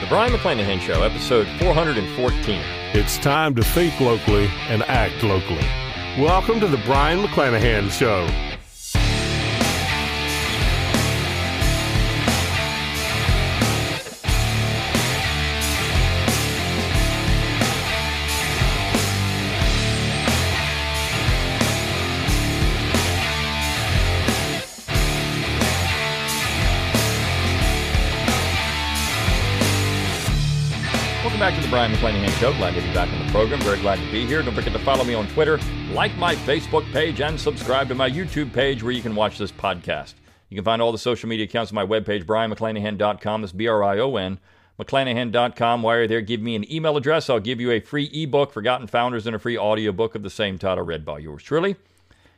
The Brion McClanahan Show, episode 414. It's time to think locally and act locally. Welcome to the Brion McClanahan Show. Back to the Brion McClanahan Show. Glad to be back on the program. Very glad to be here. Don't forget to follow me on Twitter, like my Facebook page, and subscribe to my YouTube page where you can watch this podcast. You can find all the social media accounts on my webpage, brionmcclanahan.com. That's B R I O N, McClanahan.com. While you're there, give me an email address. I'll give you a free ebook, Forgotten Founders, and a free audiobook of the same title, read by yours truly.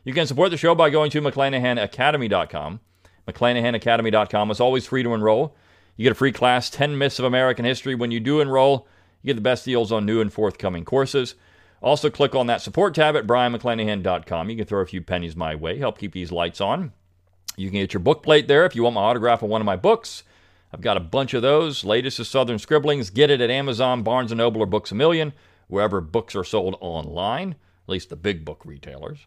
You can support the show by going to McClanahanacademy.com. McClanahanacademy.com is always free to enroll. You get a free class, 10 Myths of American History. When you do enroll, you get the best deals on new and forthcoming courses. Also, click on that support tab at brionmcclanahan.com. You can throw a few pennies my way, help keep these lights on. You can get your book plate there if you want my autograph on one of my books. I've got a bunch of those. Latest is Southern Scribblings. Get it at Amazon, Barnes & Noble, or Books A Million, wherever books are sold online, at least the big book retailers.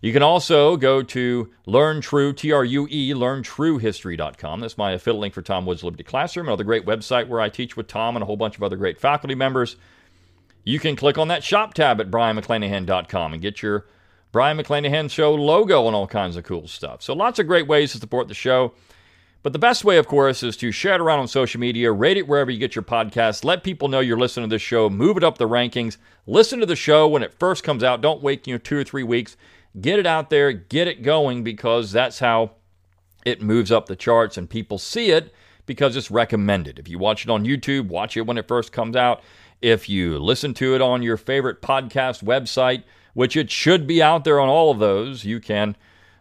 You can also go to Learn True, T R U E, learntruehistory.com. That's my affiliate link for Tom Woods Liberty Classroom, another great website where I teach with Tom and a whole bunch of other great faculty members. You can click on that shop tab at brionmcclanahan.com and get your Brion McClanahan Show logo and all kinds of cool stuff. So lots of great ways to support the show. But the best way, of course, is to share it around on social media, rate it wherever you get your podcast, let people know you're listening to this show, move it up the rankings, listen to the show when it first comes out. Don't wait you know, two or three weeks. Get it out there, get it going, because that's how it moves up the charts and people see it because it's recommended. If you watch it on YouTube, watch it when it first comes out. If you listen to it on your favorite podcast website, which it should be out there on all of those, you can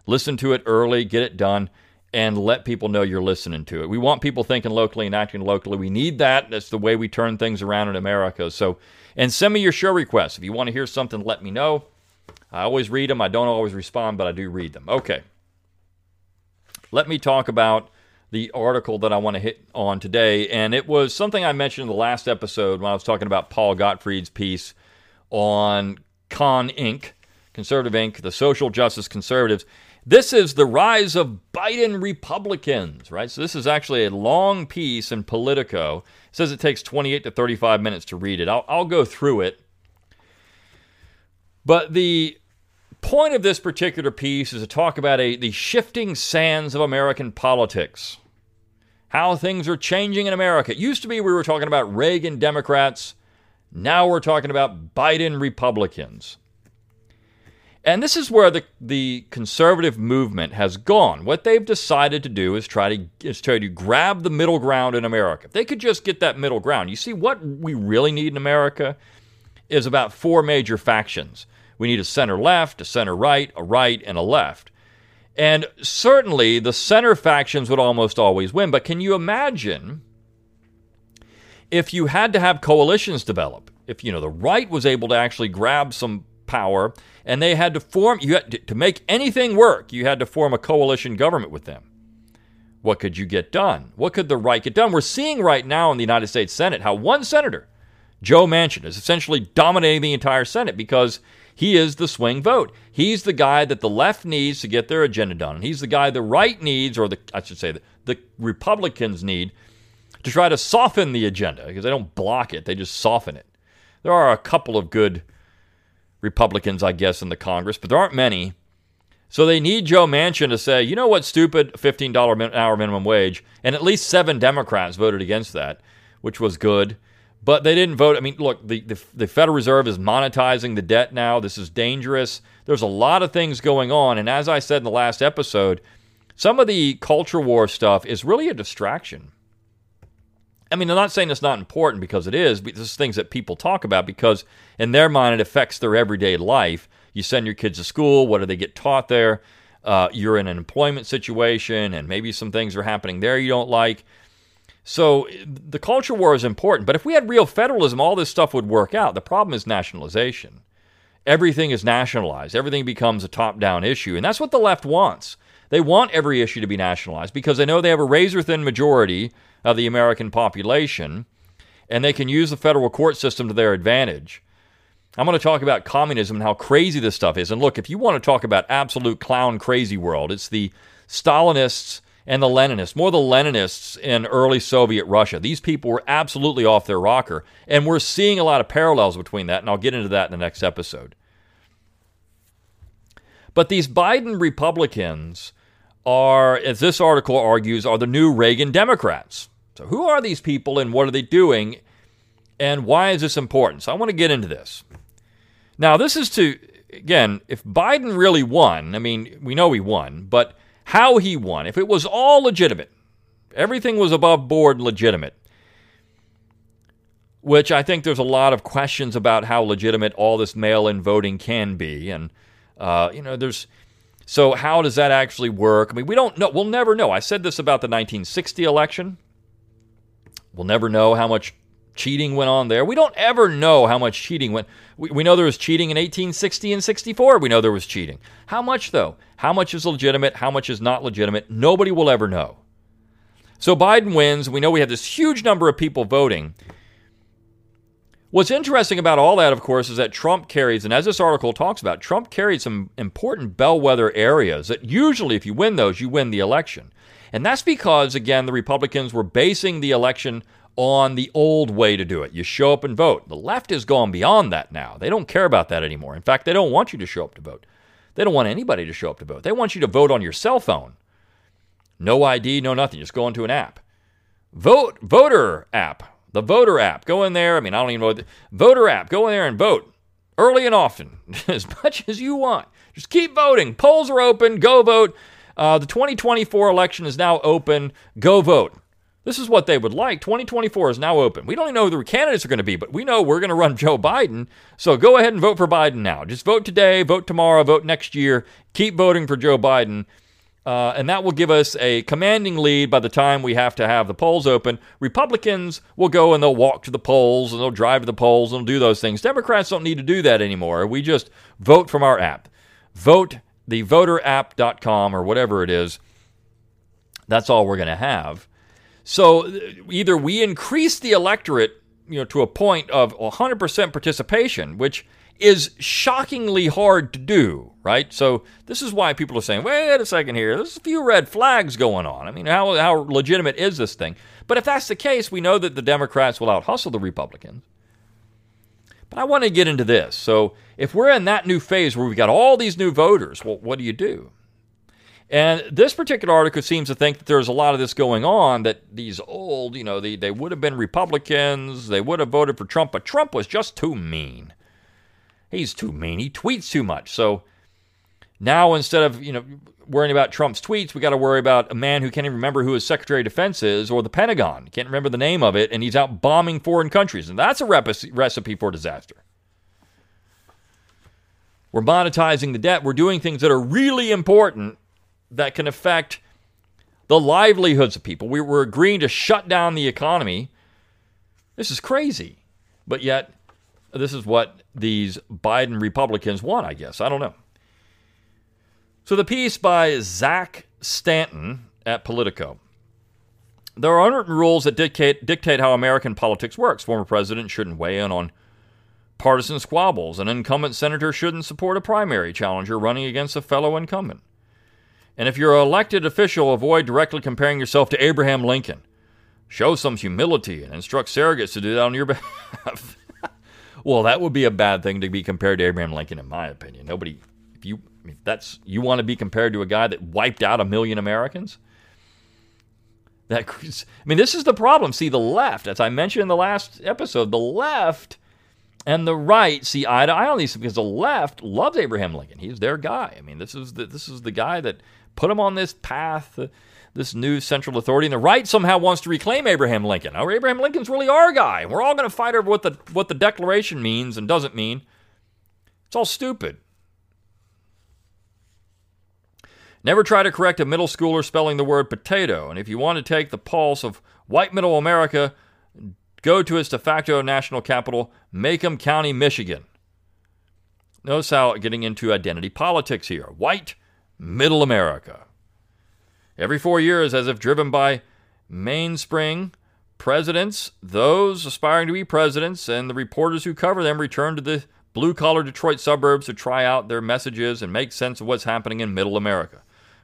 listen to it early, get it done, and let people know you're listening to it. We want people thinking locally and acting locally. We need that. That's the way we turn things around in America. So, and send me your show requests. If you want to hear something, let me know. I always read them. I don't always respond, but I do read them. Okay. Let me talk about the article that I want to hit on today. And it was something I mentioned in the last episode when I was talking about Paul Gottfried's piece on Con Inc., Conservative Inc., the social justice conservatives. This is the rise of Biden Republicans, right? So this is actually a long piece in Politico. It says it takes 28 to 35 minutes to read it. I'll, I'll go through it. But the point of this particular piece is to talk about a, the shifting sands of American politics. How things are changing in America. It used to be we were talking about Reagan Democrats. Now we're talking about Biden Republicans. And this is where the, the conservative movement has gone. What they've decided to do is try to is try to grab the middle ground in America. If they could just get that middle ground. You see, what we really need in America is about four major factions. We need a center left, a center right, a right, and a left. And certainly the center factions would almost always win. But can you imagine if you had to have coalitions develop? If you know the right was able to actually grab some power and they had to form you had to, to make anything work, you had to form a coalition government with them. What could you get done? What could the right get done? We're seeing right now in the United States Senate how one senator, Joe Manchin, is essentially dominating the entire Senate because he is the swing vote. He's the guy that the left needs to get their agenda done. And he's the guy the right needs, or the I should say the, the Republicans need to try to soften the agenda because they don't block it, they just soften it. There are a couple of good Republicans, I guess, in the Congress, but there aren't many. So they need Joe Manchin to say, you know what, stupid $15 an hour minimum wage. And at least seven Democrats voted against that, which was good. But they didn't vote. I mean, look, the, the, the, Federal Reserve is monetizing the debt now. This is dangerous. There's a lot of things going on. And as I said in the last episode, some of the culture war stuff is really a distraction. I mean, I'm not saying it's not important because it is, but this is things that people talk about because in their mind it affects their everyday life. You send your kids to school, what do they get taught there? Uh, you're in an employment situation, and maybe some things are happening there you don't like. So the culture war is important. But if we had real federalism, all this stuff would work out. The problem is nationalization. Everything is nationalized, everything becomes a top down issue. And that's what the left wants. They want every issue to be nationalized because they know they have a razor thin majority of the American population. and they can use the federal court system to their advantage. I'm going to talk about communism and how crazy this stuff is. And look, if you want to talk about absolute clown crazy world, it's the Stalinists and the Leninists, more the Leninists in early Soviet Russia. These people were absolutely off their rocker. And we're seeing a lot of parallels between that, and I'll get into that in the next episode. But these Biden Republicans are, as this article argues, are the new Reagan Democrats. So, who are these people and what are they doing? And why is this important? So, I want to get into this. Now, this is to, again, if Biden really won, I mean, we know he won, but how he won, if it was all legitimate, everything was above board legitimate, which I think there's a lot of questions about how legitimate all this mail in voting can be. And, uh, you know, there's. So, how does that actually work? I mean, we don't know. We'll never know. I said this about the 1960 election. We'll never know how much cheating went on there. We don't ever know how much cheating went. We, we know there was cheating in 1860 and 64. We know there was cheating. How much, though? How much is legitimate? How much is not legitimate? Nobody will ever know. So Biden wins. We know we have this huge number of people voting. What's interesting about all that, of course, is that Trump carries, and as this article talks about, Trump carried some important bellwether areas that usually, if you win those, you win the election. And that's because, again, the Republicans were basing the election on the old way to do it. You show up and vote. The left has gone beyond that now. They don't care about that anymore. In fact, they don't want you to show up to vote. They don't want anybody to show up to vote. They want you to vote on your cell phone. No ID, no nothing. Just go into an app. Vote, voter app, the voter app. Go in there. I mean, I don't even know. The, voter app. Go in there and vote early and often, as much as you want. Just keep voting. Polls are open. Go vote. Uh, the 2024 election is now open. Go vote. This is what they would like. 2024 is now open. We don't even know who the candidates are going to be, but we know we're going to run Joe Biden. So go ahead and vote for Biden now. Just vote today, vote tomorrow, vote next year. Keep voting for Joe Biden. Uh, and that will give us a commanding lead by the time we have to have the polls open. Republicans will go and they'll walk to the polls and they'll drive to the polls and they'll do those things. Democrats don't need to do that anymore. We just vote from our app. Vote the voterapp.com or whatever it is. That's all we're going to have. So either we increase the electorate, you know, to a point of 100% participation, which is shockingly hard to do, right? So this is why people are saying, "Wait a second here. There's a few red flags going on." I mean, how how legitimate is this thing? But if that's the case, we know that the Democrats will out hustle the Republicans. But I want to get into this. So if we're in that new phase where we've got all these new voters, well, what do you do? And this particular article seems to think that there's a lot of this going on, that these old, you know, they, they would have been Republicans, they would have voted for Trump, but Trump was just too mean. He's too mean. He tweets too much. So now instead of, you know, worrying about Trump's tweets, we got to worry about a man who can't even remember who his Secretary of Defense is or the Pentagon. Can't remember the name of it, and he's out bombing foreign countries. And that's a recipe for disaster. We're monetizing the debt. We're doing things that are really important that can affect the livelihoods of people. We were agreeing to shut down the economy. This is crazy. But yet, this is what these Biden Republicans want, I guess. I don't know. So, the piece by Zach Stanton at Politico. There are unwritten rules that dictate, dictate how American politics works. Former president shouldn't weigh in on partisan squabbles. An incumbent senator shouldn't support a primary challenger running against a fellow incumbent. And if you're an elected official, avoid directly comparing yourself to Abraham Lincoln. Show some humility and instruct surrogates to do that on your behalf. well, that would be a bad thing to be compared to Abraham Lincoln, in my opinion. Nobody, if you, if that's you want to be compared to a guy that wiped out a million Americans. That, I mean, this is the problem. See, the left, as I mentioned in the last episode, the left and the right see eye to eye on these because the left loves Abraham Lincoln. He's their guy. I mean, this is the, this is the guy that put them on this path, this new central authority. And the right somehow wants to reclaim Abraham Lincoln. Oh, Abraham Lincoln's really our guy. We're all going to fight over what the what the Declaration means and doesn't mean. It's all stupid. Never try to correct a middle schooler spelling the word potato. And if you want to take the pulse of white middle America, go to its de facto national capital, Macomb County, Michigan. Notice how getting into identity politics here. White middle America. Every four years, as if driven by mainspring, presidents, those aspiring to be presidents, and the reporters who cover them return to the blue collar Detroit suburbs to try out their messages and make sense of what's happening in middle America.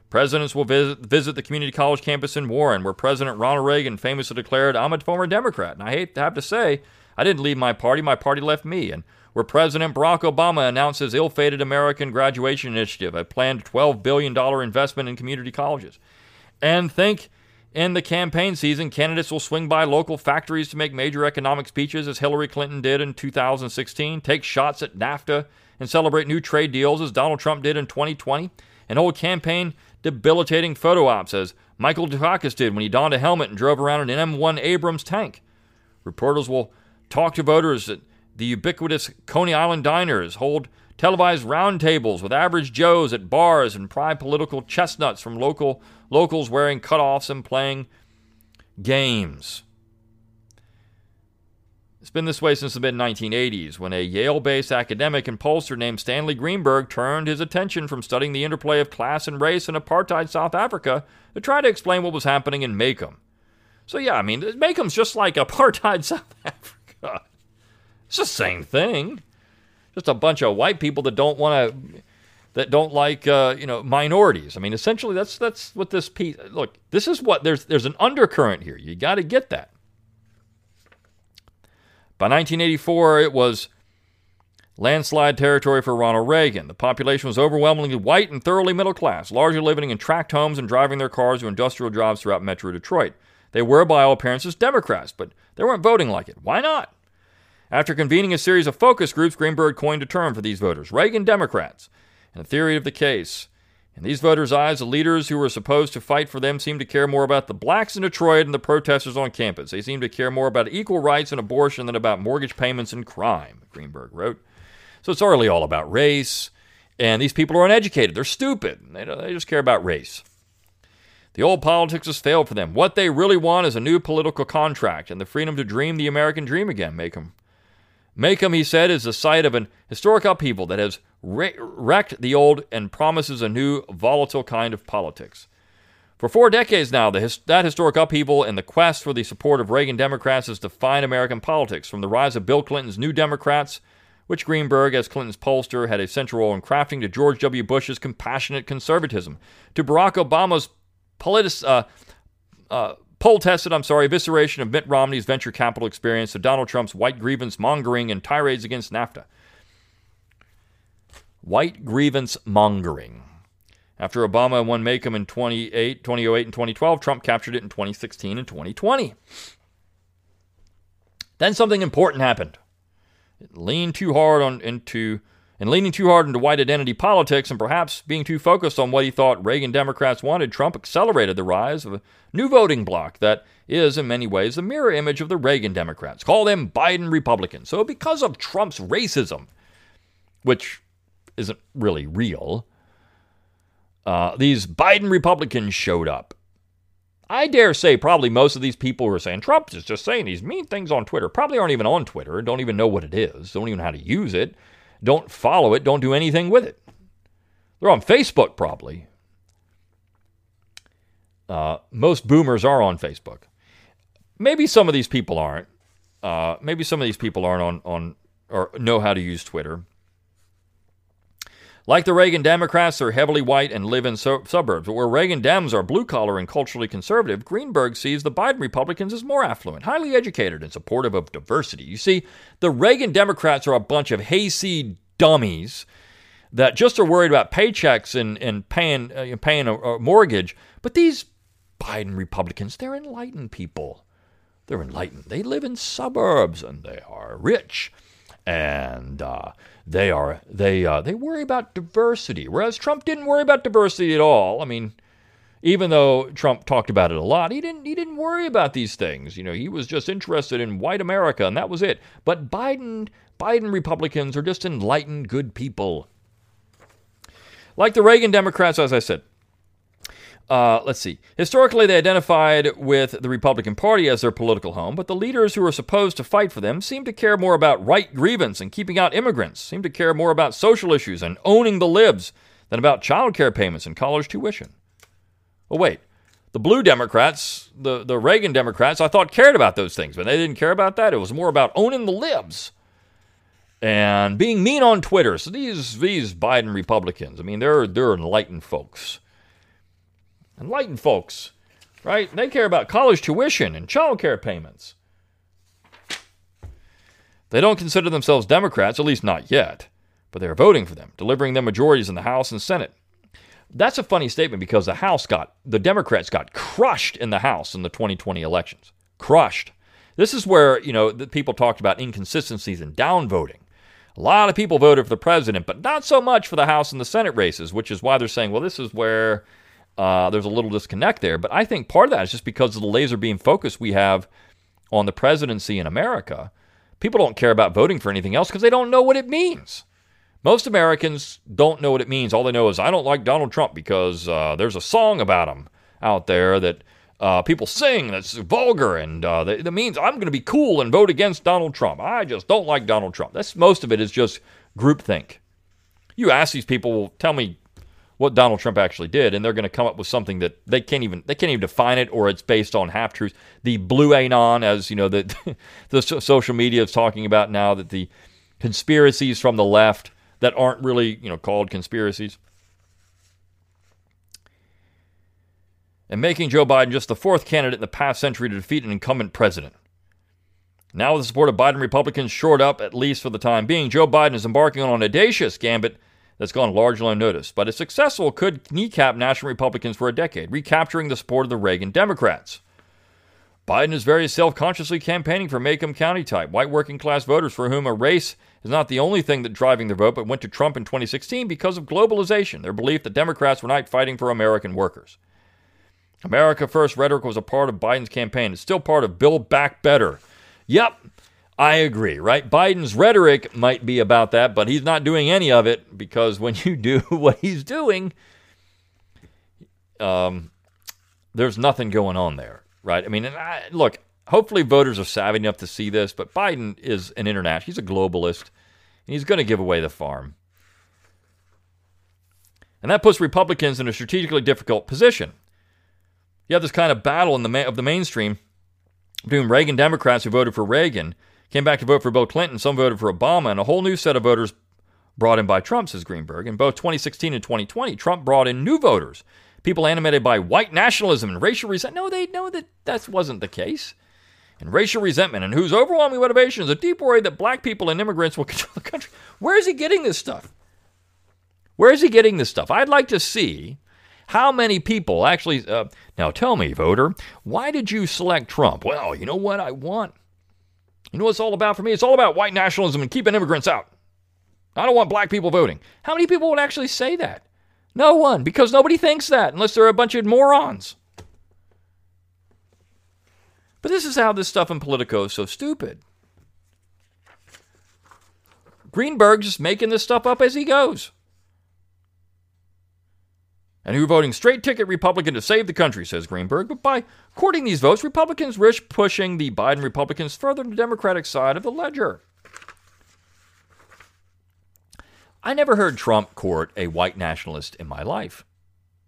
Presidents will visit, visit the community college campus in Warren, where President Ronald Reagan famously declared, I'm a former Democrat. And I hate to have to say, I didn't leave my party, my party left me. And where President Barack Obama announced his ill fated American Graduation Initiative, a planned $12 billion investment in community colleges. And think in the campaign season, candidates will swing by local factories to make major economic speeches, as Hillary Clinton did in 2016, take shots at NAFTA, and celebrate new trade deals, as Donald Trump did in 2020, and hold campaign debilitating photo ops, as Michael Dukakis did when he donned a helmet and drove around in an M1 Abrams tank. Reporters will talk to voters at the ubiquitous Coney Island diners, hold televised roundtables with average Joes at bars and pry political chestnuts from local locals wearing cutoffs and playing games. It's been this way since the mid 1980s, when a Yale based academic and pollster named Stanley Greenberg turned his attention from studying the interplay of class and race in apartheid South Africa to try to explain what was happening in Macomb. So, yeah, I mean, Macomb's just like apartheid South Africa. It's the same thing just a bunch of white people that don't want to that don't like uh, you know minorities. I mean, essentially that's that's what this piece. Look, this is what there's there's an undercurrent here. You got to get that. By 1984, it was landslide territory for Ronald Reagan. The population was overwhelmingly white and thoroughly middle class, largely living in tract homes and driving their cars to industrial jobs throughout Metro Detroit. They were, by all appearances, Democrats, but they weren't voting like it. Why not? After convening a series of focus groups, Greenberg coined a term for these voters Reagan Democrats, and a theory of the case. In these voters' eyes, the leaders who were supposed to fight for them seemed to care more about the blacks in Detroit and the protesters on campus. They seemed to care more about equal rights and abortion than about mortgage payments and crime, Greenberg wrote. So it's really all about race, and these people are uneducated. They're stupid. They, they just care about race. The old politics has failed for them. What they really want is a new political contract and the freedom to dream the American dream again, Macomb. Macomb, he said, is the site of an historic upheaval that has wrecked the old and promises a new, volatile kind of politics. For four decades now, that historic upheaval and the quest for the support of Reagan Democrats has defined American politics, from the rise of Bill Clinton's New Democrats, which Greenberg, as Clinton's pollster, had a central role in crafting, to George W. Bush's compassionate conservatism, to Barack Obama's politis, uh, uh, Poll tested, I'm sorry, evisceration of Mitt Romney's venture capital experience to Donald Trump's white grievance mongering and tirades against NAFTA. White grievance mongering. After Obama won Macomb in 2008, 2008 and 2012, Trump captured it in 2016 and 2020. Then something important happened. It leaned too hard on into and leaning too hard into white identity politics and perhaps being too focused on what he thought Reagan Democrats wanted, Trump accelerated the rise of a new voting bloc that is, in many ways, the mirror image of the Reagan Democrats. Call them Biden Republicans. So, because of Trump's racism, which isn't really real, uh, these Biden Republicans showed up. I dare say probably most of these people who are saying Trump is just saying these mean things on Twitter probably aren't even on Twitter, don't even know what it is, don't even know how to use it don't follow it, don't do anything with it. They're on Facebook, probably. Uh, most boomers are on Facebook. Maybe some of these people aren't. Uh, maybe some of these people aren't on, on or know how to use Twitter. Like the Reagan Democrats, they're heavily white and live in su- suburbs. But where Reagan Dems are blue collar and culturally conservative, Greenberg sees the Biden Republicans as more affluent, highly educated, and supportive of diversity. You see, the Reagan Democrats are a bunch of hayseed dummies that just are worried about paychecks and, and paying, uh, paying a, a mortgage. But these Biden Republicans, they're enlightened people. They're enlightened. They live in suburbs and they are rich. And uh, they are they uh, they worry about diversity, whereas Trump didn't worry about diversity at all. I mean, even though Trump talked about it a lot, he didn't he didn't worry about these things. You know, he was just interested in white America, and that was it. But Biden Biden Republicans are just enlightened, good people, like the Reagan Democrats, as I said. Uh, let's see. Historically, they identified with the Republican Party as their political home, but the leaders who were supposed to fight for them seemed to care more about right grievance and keeping out immigrants, seemed to care more about social issues and owning the libs than about child care payments and college tuition. Oh, wait. the blue Democrats, the, the Reagan Democrats, I thought cared about those things, but they didn't care about that. It was more about owning the libs and being mean on Twitter. So these these Biden Republicans, I mean, they're they're enlightened folks. Enlightened folks, right? They care about college tuition and child care payments. They don't consider themselves Democrats, at least not yet, but they're voting for them, delivering them majorities in the House and Senate. That's a funny statement because the House got, the Democrats got crushed in the House in the 2020 elections. Crushed. This is where, you know, people talked about inconsistencies and downvoting. A lot of people voted for the president, but not so much for the House and the Senate races, which is why they're saying, well, this is where uh, there's a little disconnect there. But I think part of that is just because of the laser beam focus we have on the presidency in America. People don't care about voting for anything else because they don't know what it means. Most Americans don't know what it means. All they know is, I don't like Donald Trump because uh, there's a song about him out there that uh, people sing that's vulgar and uh, that, that means I'm going to be cool and vote against Donald Trump. I just don't like Donald Trump. That's most of it is just groupthink. You ask these people, well, tell me what Donald Trump actually did, and they're going to come up with something that they can't even they can't even define it, or it's based on half truths. The blue anon, as you know, that the social media is talking about now, that the conspiracies from the left that aren't really, you know, called conspiracies. And making Joe Biden just the fourth candidate in the past century to defeat an incumbent president. Now, with the support of Biden Republicans shored up, at least for the time being, Joe Biden is embarking on an audacious gambit that's gone largely unnoticed, but if successful, could kneecap national Republicans for a decade, recapturing the support of the Reagan Democrats. Biden is very self consciously campaigning for Macomb County type, white working class voters for whom a race is not the only thing that driving their vote, but went to Trump in 2016 because of globalization, their belief that Democrats were not fighting for American workers. America First rhetoric was a part of Biden's campaign. It's still part of Build Back Better. Yep, I agree, right? Biden's rhetoric might be about that, but he's not doing any of it because when you do what he's doing, um, there's nothing going on there right? I mean, I, look, hopefully voters are savvy enough to see this, but Biden is an international, he's a globalist, and he's going to give away the farm. And that puts Republicans in a strategically difficult position. You have this kind of battle in the ma- of the mainstream between Reagan Democrats who voted for Reagan, came back to vote for Bill Clinton, some voted for Obama, and a whole new set of voters brought in by Trump, says Greenberg. In both 2016 and 2020, Trump brought in new voters people animated by white nationalism and racial resentment. No, they know that that wasn't the case. And racial resentment, and whose overwhelming motivation is a deep worry that black people and immigrants will control the country. Where is he getting this stuff? Where is he getting this stuff? I'd like to see how many people actually. Uh, now, tell me, voter, why did you select Trump? Well, you know what I want? You know what it's all about for me? It's all about white nationalism and keeping immigrants out. I don't want black people voting. How many people would actually say that? No one, because nobody thinks that unless they're a bunch of morons. But this is how this stuff in Politico is so stupid. Greenberg's making this stuff up as he goes. And who voting straight ticket Republican to save the country, says Greenberg. But by courting these votes, Republicans risk pushing the Biden Republicans further to the Democratic side of the ledger. I never heard Trump court a white nationalist in my life.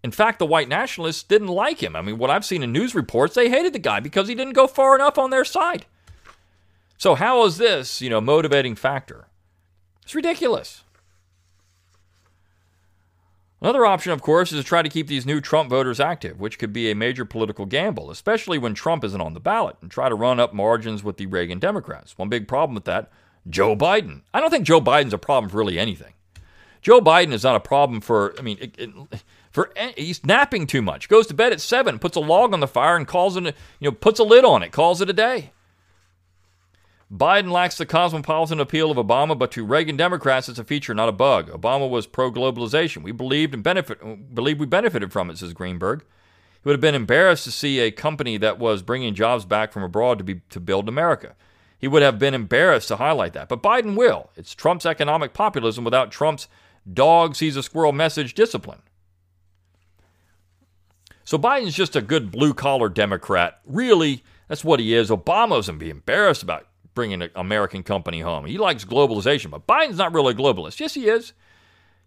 In fact, the white nationalists didn't like him. I mean, what I've seen in news reports, they hated the guy because he didn't go far enough on their side. So, how is this, you know, motivating factor? It's ridiculous. Another option, of course, is to try to keep these new Trump voters active, which could be a major political gamble, especially when Trump isn't on the ballot, and try to run up margins with the Reagan Democrats. One big problem with that Joe Biden. I don't think Joe Biden's a problem for really anything. Joe Biden is not a problem for, I mean, it, it, for he's napping too much. Goes to bed at seven, puts a log on the fire, and calls it, you know, puts a lid on it, calls it a day. Biden lacks the cosmopolitan appeal of Obama, but to Reagan Democrats, it's a feature, not a bug. Obama was pro-globalization. We believed and benefit, believe we benefited from it, says Greenberg. He would have been embarrassed to see a company that was bringing jobs back from abroad to be to build America. He would have been embarrassed to highlight that, but Biden will. It's Trump's economic populism without Trump's dog sees a squirrel message discipline. So Biden's just a good blue collar Democrat. Really, that's what he is. Obama's going to be embarrassed about bringing an American company home. He likes globalization, but Biden's not really a globalist. Yes, he is.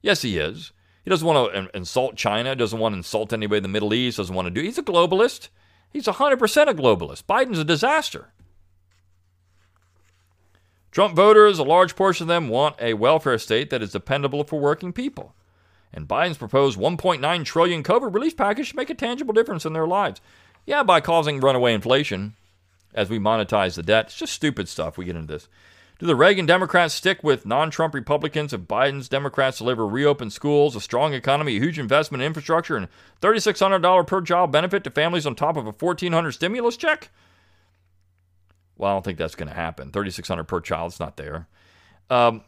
Yes, he is. He doesn't want to insult China, doesn't want to insult anybody in the Middle East, doesn't want to do. He's a globalist. He's 100% a globalist. Biden's a disaster. Trump voters, a large portion of them, want a welfare state that is dependable for working people. And Biden's proposed 1.9 trillion COVID relief package should make a tangible difference in their lives. Yeah, by causing runaway inflation as we monetize the debt. It's just stupid stuff. We get into this. Do the Reagan Democrats stick with non Trump Republicans if Biden's Democrats deliver reopened schools, a strong economy, a huge investment in infrastructure, and $3,600 per child benefit to families on top of a $1,400 stimulus check? Well, I don't think that's going to happen. $3,600 per child is not there. Um,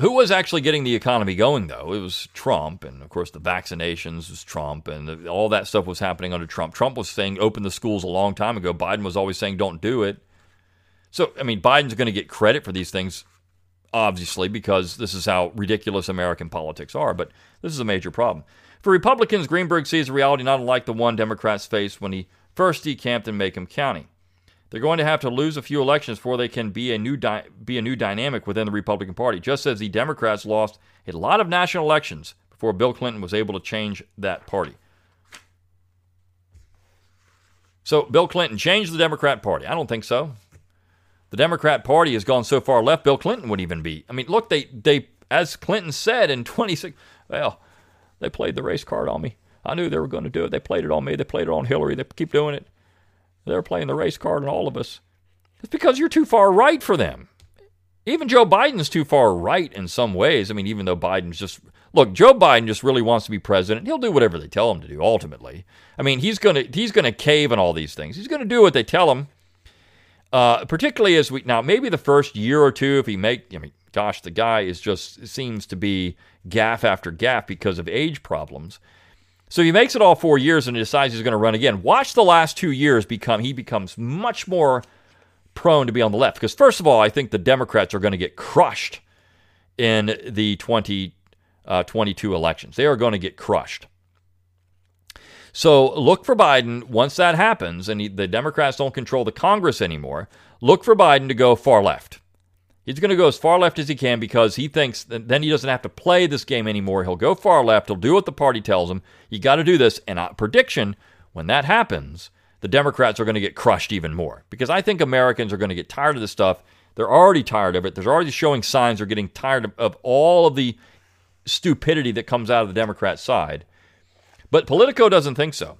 who was actually getting the economy going, though? It was Trump, and of course, the vaccinations was Trump, and all that stuff was happening under Trump. Trump was saying open the schools a long time ago. Biden was always saying don't do it. So, I mean, Biden's going to get credit for these things, obviously, because this is how ridiculous American politics are, but this is a major problem. For Republicans, Greenberg sees a reality not unlike the one Democrats faced when he first decamped in Macomb County. They're going to have to lose a few elections before they can be a new di- be a new dynamic within the Republican Party. Just as the Democrats lost a lot of national elections before Bill Clinton was able to change that party. So Bill Clinton changed the Democrat Party. I don't think so. The Democrat Party has gone so far left, Bill Clinton would even be. I mean, look, they they as Clinton said in 26. Well, they played the race card on me. I knew they were going to do it. They played it on me. They played it on Hillary. They keep doing it. They're playing the race card on all of us. It's because you're too far right for them. Even Joe Biden's too far right in some ways. I mean, even though Biden's just look, Joe Biden just really wants to be president. He'll do whatever they tell him to do. Ultimately, I mean, he's gonna he's gonna cave on all these things. He's gonna do what they tell him. Uh, particularly as we now maybe the first year or two, if he make I mean, gosh, the guy is just seems to be gaffe after gaffe because of age problems. So he makes it all four years and he decides he's going to run again. Watch the last two years become he becomes much more prone to be on the left. Because first of all, I think the Democrats are going to get crushed in the 2022 uh, elections. They are going to get crushed. So look for Biden once that happens, and he, the Democrats don't control the Congress anymore. Look for Biden to go far left. He's going to go as far left as he can because he thinks then he doesn't have to play this game anymore. He'll go far left. He'll do what the party tells him. You got to do this. And a prediction when that happens, the Democrats are going to get crushed even more because I think Americans are going to get tired of this stuff. They're already tired of it. They're already showing signs they're getting tired of, of all of the stupidity that comes out of the Democrat side. But Politico doesn't think so.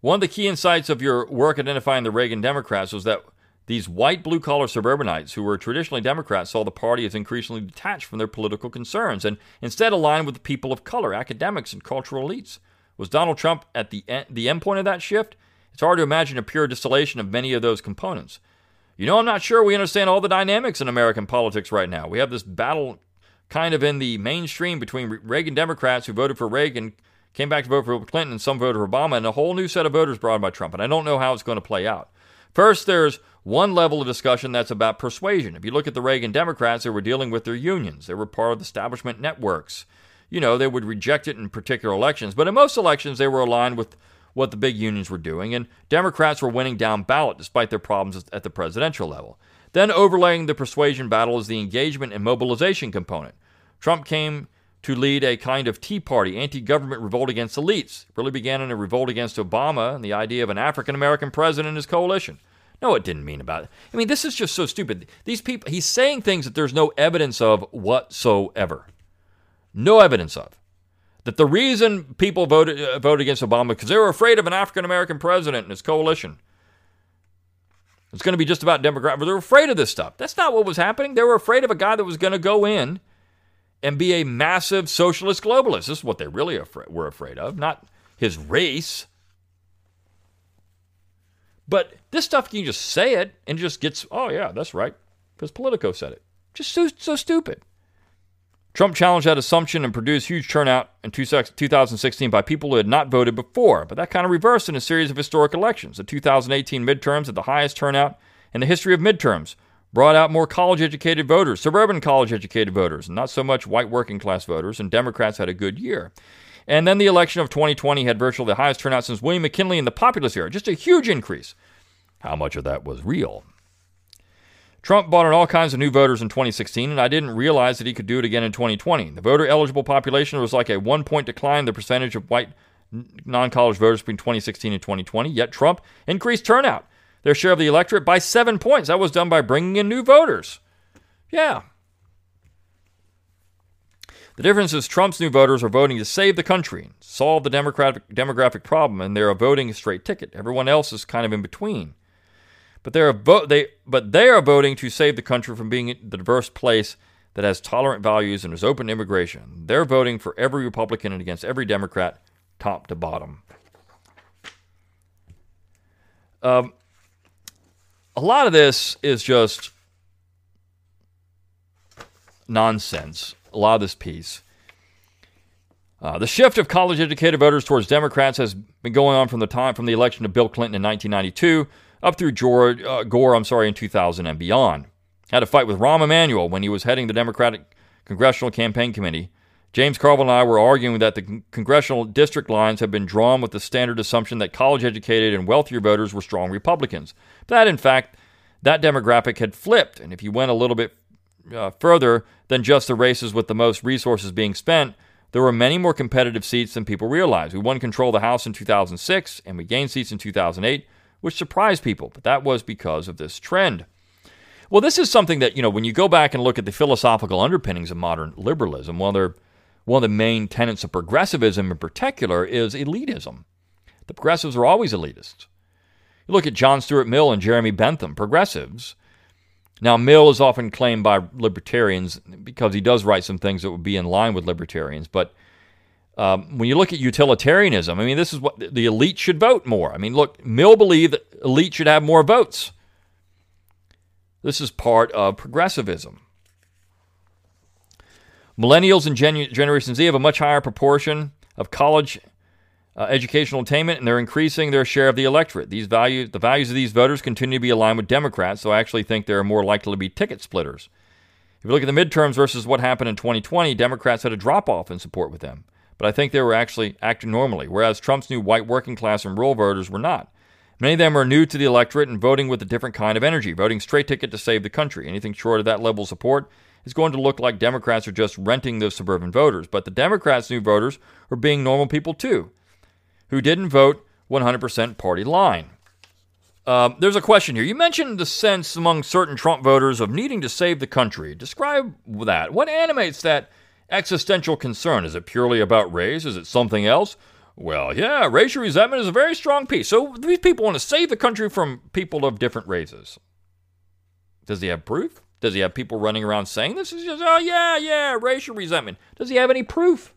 One of the key insights of your work identifying the Reagan Democrats was that these white blue collar suburbanites who were traditionally Democrats saw the party as increasingly detached from their political concerns and instead aligned with the people of color, academics, and cultural elites. Was Donald Trump at the, end, the end point of that shift? It's hard to imagine a pure distillation of many of those components. You know, I'm not sure we understand all the dynamics in American politics right now. We have this battle kind of in the mainstream between Reagan Democrats who voted for Reagan, came back to vote for Clinton, and some voted for Obama, and a whole new set of voters brought by Trump. And I don't know how it's going to play out. First, there's one level of discussion that's about persuasion. If you look at the Reagan Democrats, they were dealing with their unions, they were part of the establishment networks. You know, they would reject it in particular elections, but in most elections, they were aligned with what the big unions were doing, and Democrats were winning down ballot despite their problems at the presidential level. Then, overlaying the persuasion battle is the engagement and mobilization component. Trump came to lead a kind of Tea Party anti government revolt against elites. It really began in a revolt against Obama and the idea of an African American president and his coalition. No, it didn't mean about it. I mean, this is just so stupid. These people, he's saying things that there's no evidence of whatsoever. No evidence of. That the reason people voted, uh, voted against Obama because they were afraid of an African American president and his coalition. It's going to be just about Democrat, but they're afraid of this stuff. That's not what was happening. They were afraid of a guy that was going to go in and be a massive socialist globalist. This is what they really afra- were afraid of, not his race. But this stuff, you just say it and just gets, oh, yeah, that's right, because Politico said it. Just so, so stupid. Trump challenged that assumption and produced huge turnout in 2016 by people who had not voted before, but that kind of reversed in a series of historic elections. The 2018 midterms had the highest turnout in the history of midterms, brought out more college educated voters, suburban college educated voters, not so much white working class voters, and Democrats had a good year. And then the election of 2020 had virtually the highest turnout since William McKinley in the populist era, just a huge increase. How much of that was real? Trump bought in all kinds of new voters in 2016, and I didn't realize that he could do it again in 2020. The voter eligible population was like a one point decline in the percentage of white non college voters between 2016 and 2020, yet Trump increased turnout, their share of the electorate, by seven points. That was done by bringing in new voters. Yeah. The difference is Trump's new voters are voting to save the country, solve the democratic, demographic problem, and they're voting a straight ticket. Everyone else is kind of in between. But they're vo- they but they are voting to save the country from being the diverse place that has tolerant values and is open to immigration. They're voting for every Republican and against every Democrat, top to bottom. Um, a lot of this is just nonsense. A lot of this piece. Uh, the shift of college-educated voters towards Democrats has been going on from the time from the election of Bill Clinton in 1992 up through George, uh, Gore, I'm sorry, in 2000 and beyond. Had a fight with Rahm Emanuel when he was heading the Democratic Congressional Campaign Committee. James Carville and I were arguing that the congressional district lines have been drawn with the standard assumption that college educated and wealthier voters were strong Republicans. But that, in fact, that demographic had flipped. And if you went a little bit uh, further than just the races with the most resources being spent, there were many more competitive seats than people realize. We won control of the House in 2006, and we gained seats in 2008 which surprised people, but that was because of this trend. Well, this is something that, you know, when you go back and look at the philosophical underpinnings of modern liberalism, one of, one of the main tenets of progressivism in particular is elitism. The progressives are always elitists. You look at John Stuart Mill and Jeremy Bentham, progressives. Now, Mill is often claimed by libertarians because he does write some things that would be in line with libertarians, but um, when you look at utilitarianism, I mean, this is what the elite should vote more. I mean, look, Mill believed that elite should have more votes. This is part of progressivism. Millennials and Gen- Generation Z have a much higher proportion of college uh, educational attainment, and they're increasing their share of the electorate. These values, the values of these voters, continue to be aligned with Democrats, so I actually think they're more likely to be ticket splitters. If you look at the midterms versus what happened in 2020, Democrats had a drop off in support with them but I think they were actually acting normally, whereas Trump's new white working class and rural voters were not. Many of them are new to the electorate and voting with a different kind of energy, voting straight ticket to save the country. Anything short of that level of support is going to look like Democrats are just renting those suburban voters. But the Democrats' new voters are being normal people too, who didn't vote 100% party line. Uh, there's a question here. You mentioned the sense among certain Trump voters of needing to save the country. Describe that. What animates that existential concern? Is it purely about race? Is it something else? Well, yeah, racial resentment is a very strong piece. So these people want to save the country from people of different races. Does he have proof? Does he have people running around saying this? Is just, oh, yeah, yeah, racial resentment. Does he have any proof?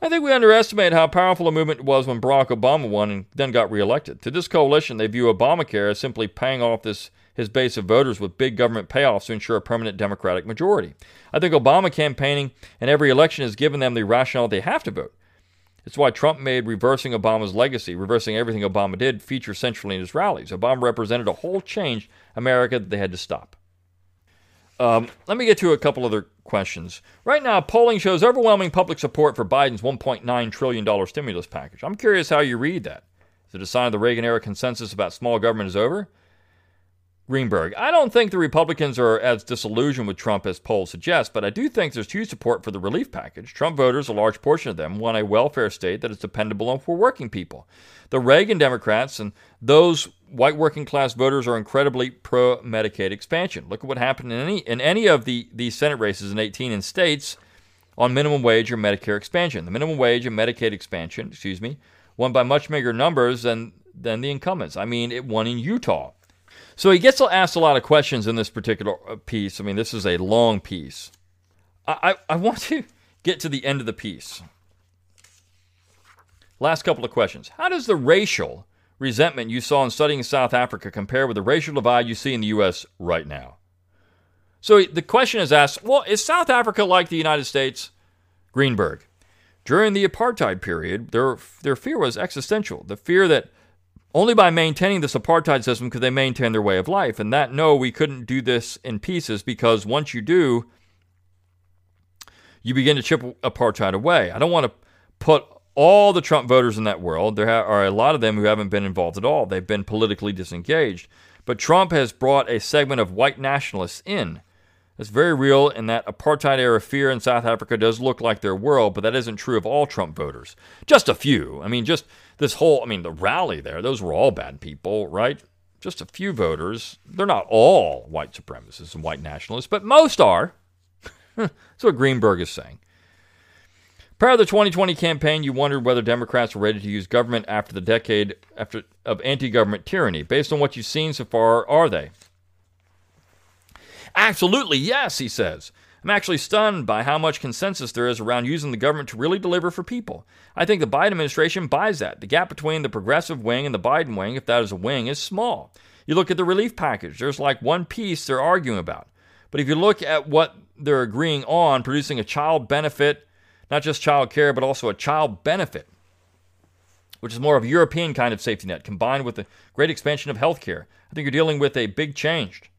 I think we underestimate how powerful a movement was when Barack Obama won and then got reelected. To this coalition, they view Obamacare as simply paying off this his base of voters with big government payoffs to ensure a permanent Democratic majority. I think Obama campaigning and every election has given them the rationale they have to vote. It's why Trump made reversing Obama's legacy, reversing everything Obama did, feature centrally in his rallies. Obama represented a whole change America that they had to stop. Um, let me get to a couple other questions. Right now, polling shows overwhelming public support for Biden's $1.9 trillion stimulus package. I'm curious how you read that. Is it a sign of the Reagan era consensus about small government is over? Greenberg. I don't think the Republicans are as disillusioned with Trump as polls suggest, but I do think there's huge support for the relief package. Trump voters, a large portion of them, want a welfare state that is dependable on for working people. The Reagan Democrats and those white working class voters are incredibly pro Medicaid expansion. Look at what happened in any in any of the, the Senate races in 18 in states on minimum wage or Medicare expansion. The minimum wage and Medicaid expansion, excuse me, won by much bigger numbers than than the incumbents. I mean, it won in Utah. So he gets asked a lot of questions in this particular uh, piece. I mean, this is a long piece. I, I, want to get to the end of the piece. Last couple of questions. How does the racial resentment you saw in studying South Africa compare with the racial divide you see in the U.S. right now? So the question is asked well, is South Africa like the United States? Greenberg. During the apartheid period, their, their fear was existential. The fear that only by maintaining this apartheid system could they maintain their way of life. And that, no, we couldn't do this in pieces because once you do, you begin to chip apartheid away. I don't want to put all the Trump voters in that world, there are a lot of them who haven't been involved at all. They've been politically disengaged. But Trump has brought a segment of white nationalists in. It's very real, in that apartheid era fear in South Africa does look like their world, but that isn't true of all Trump voters. Just a few. I mean, just this whole, I mean, the rally there, those were all bad people, right? Just a few voters. They're not all white supremacists and white nationalists, but most are. That's what Greenberg is saying. Prior to the 2020 campaign, you wondered whether Democrats were ready to use government after the decade after, of anti-government tyranny. Based on what you've seen so far, are they? Absolutely, yes, he says. I'm actually stunned by how much consensus there is around using the government to really deliver for people. I think the Biden administration buys that. The gap between the progressive wing and the Biden wing, if that is a wing, is small. You look at the relief package, there's like one piece they're arguing about. But if you look at what they're agreeing on, producing a child benefit not just child care, but also a child benefit, which is more of a European kind of safety net, combined with the great expansion of health care. I think you're dealing with a big change.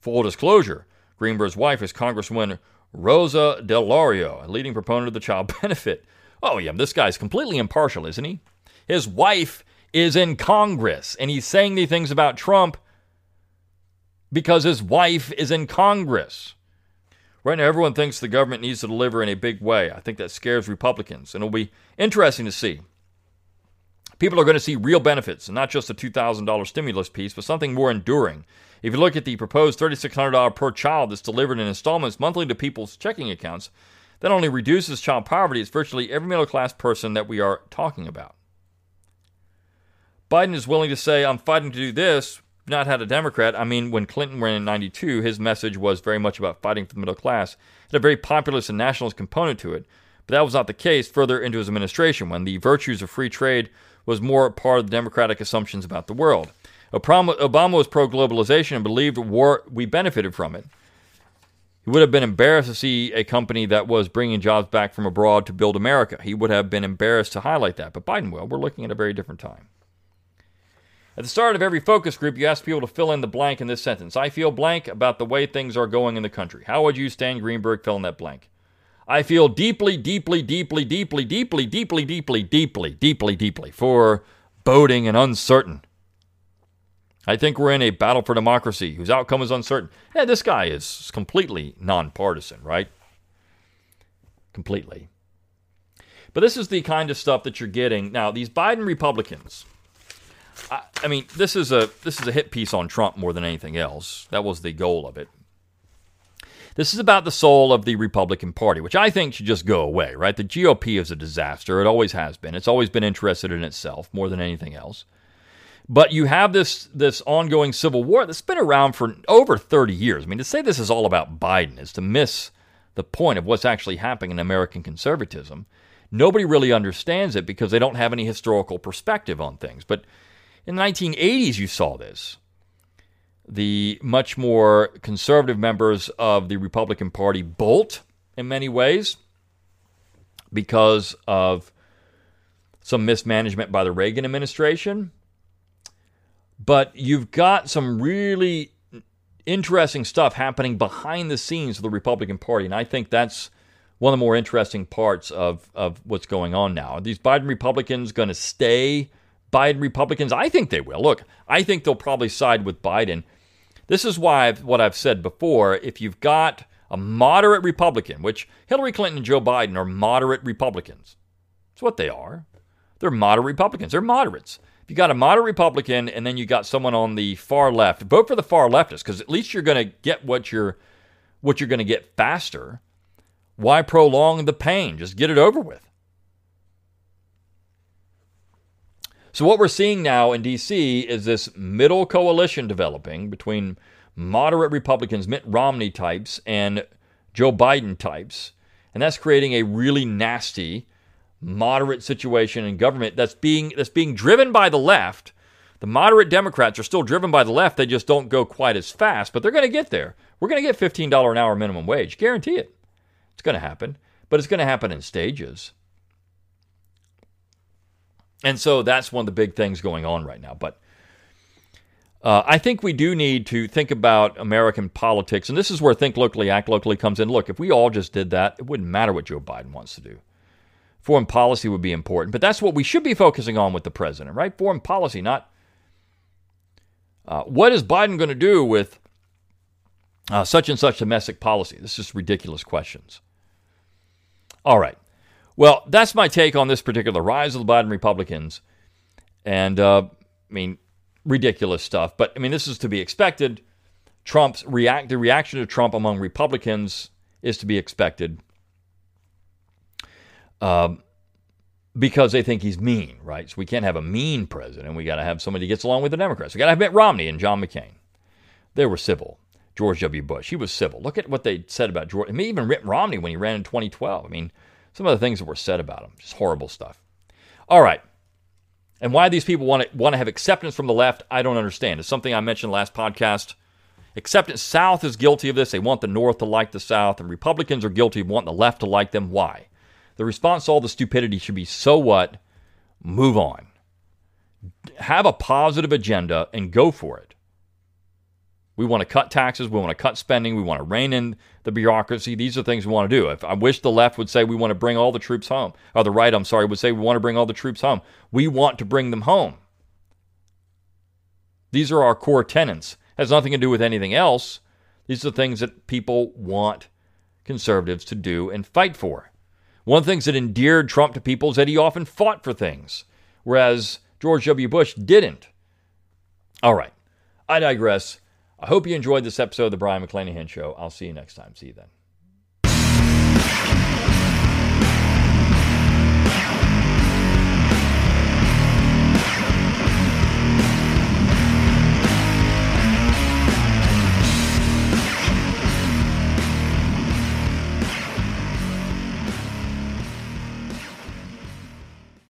Full disclosure Greenberg's wife is Congresswoman Rosa DeLauro, a leading proponent of the child benefit. Oh, yeah, this guy's completely impartial, isn't he? His wife is in Congress, and he's saying these things about Trump because his wife is in Congress. Right now, everyone thinks the government needs to deliver in a big way. I think that scares Republicans, and it'll be interesting to see. People are going to see real benefits, and not just a $2,000 stimulus piece, but something more enduring. If you look at the proposed $3,600 per child that's delivered in installments monthly to people's checking accounts, that only reduces child poverty. It's virtually every middle class person that we are talking about. Biden is willing to say, I'm fighting to do this, not had a Democrat. I mean, when Clinton ran in 92, his message was very much about fighting for the middle class. It had a very populist and nationalist component to it. But that was not the case further into his administration, when the virtues of free trade was more part of the democratic assumptions about the world. Obama was pro globalization and believed war, we benefited from it. He would have been embarrassed to see a company that was bringing jobs back from abroad to build America. He would have been embarrassed to highlight that. But Biden will. We're looking at a very different time. At the start of every focus group, you ask people to fill in the blank in this sentence. I feel blank about the way things are going in the country. How would you, Stan Greenberg, fill in that blank? I feel deeply, deeply, deeply, deeply, deeply, deeply, deeply, deeply, deeply, deeply for boding and uncertain. I think we're in a battle for democracy whose outcome is uncertain. Yeah, this guy is completely nonpartisan, right? Completely. But this is the kind of stuff that you're getting. Now, these Biden Republicans, I, I mean, this is a this is a hit piece on Trump more than anything else. That was the goal of it. This is about the soul of the Republican Party, which I think should just go away, right? The GOP is a disaster. It always has been. It's always been interested in itself more than anything else. But you have this this ongoing civil war that's been around for over 30 years. I mean, to say this is all about Biden is to miss the point of what's actually happening in American conservatism. Nobody really understands it because they don't have any historical perspective on things. But in the 1980s, you saw this. The much more conservative members of the Republican Party bolt in many ways because of some mismanagement by the Reagan administration. But you've got some really interesting stuff happening behind the scenes of the Republican Party. And I think that's one of the more interesting parts of, of what's going on now. Are these Biden Republicans going to stay Biden Republicans? I think they will. Look, I think they'll probably side with Biden. This is why I've, what I've said before. If you've got a moderate Republican, which Hillary Clinton and Joe Biden are moderate Republicans, that's what they are. They're moderate Republicans. They're moderates. If you got a moderate Republican and then you got someone on the far left, vote for the far leftist because at least you're going to get what you're what you're going to get faster. Why prolong the pain? Just get it over with. So, what we're seeing now in D.C. is this middle coalition developing between moderate Republicans, Mitt Romney types, and Joe Biden types. And that's creating a really nasty, moderate situation in government that's being, that's being driven by the left. The moderate Democrats are still driven by the left. They just don't go quite as fast, but they're going to get there. We're going to get $15 an hour minimum wage. Guarantee it. It's going to happen, but it's going to happen in stages. And so that's one of the big things going on right now. But uh, I think we do need to think about American politics. And this is where Think Locally, Act Locally comes in. Look, if we all just did that, it wouldn't matter what Joe Biden wants to do. Foreign policy would be important, but that's what we should be focusing on with the president, right? Foreign policy, not uh, what is Biden going to do with uh, such and such domestic policy? This is ridiculous questions. All right. Well, that's my take on this particular rise of the Biden Republicans. And, uh, I mean, ridiculous stuff. But, I mean, this is to be expected. Trump's react the reaction to Trump among Republicans is to be expected um, because they think he's mean, right? So we can't have a mean president. We got to have somebody who gets along with the Democrats. We got to have Mitt Romney and John McCain. They were civil. George W. Bush, he was civil. Look at what they said about George. I mean, even Mitt Romney when he ran in 2012. I mean, some of the things that were said about him, just horrible stuff. All right. And why these people want to want to have acceptance from the left, I don't understand. It's something I mentioned last podcast. Acceptance South is guilty of this. They want the North to like the South, and Republicans are guilty of wanting the left to like them. Why? The response to all the stupidity should be so what? Move on. Have a positive agenda and go for it. We want to cut taxes. We want to cut spending. We want to rein in the bureaucracy. These are things we want to do. If I wish the left would say we want to bring all the troops home, or the right, I'm sorry, would say we want to bring all the troops home. We want to bring them home. These are our core tenets. Has nothing to do with anything else. These are things that people want conservatives to do and fight for. One of the things that endeared Trump to people is that he often fought for things, whereas George W. Bush didn't. All right, I digress. I hope you enjoyed this episode of the Brion McClanahan Show. I'll see you next time. See you then.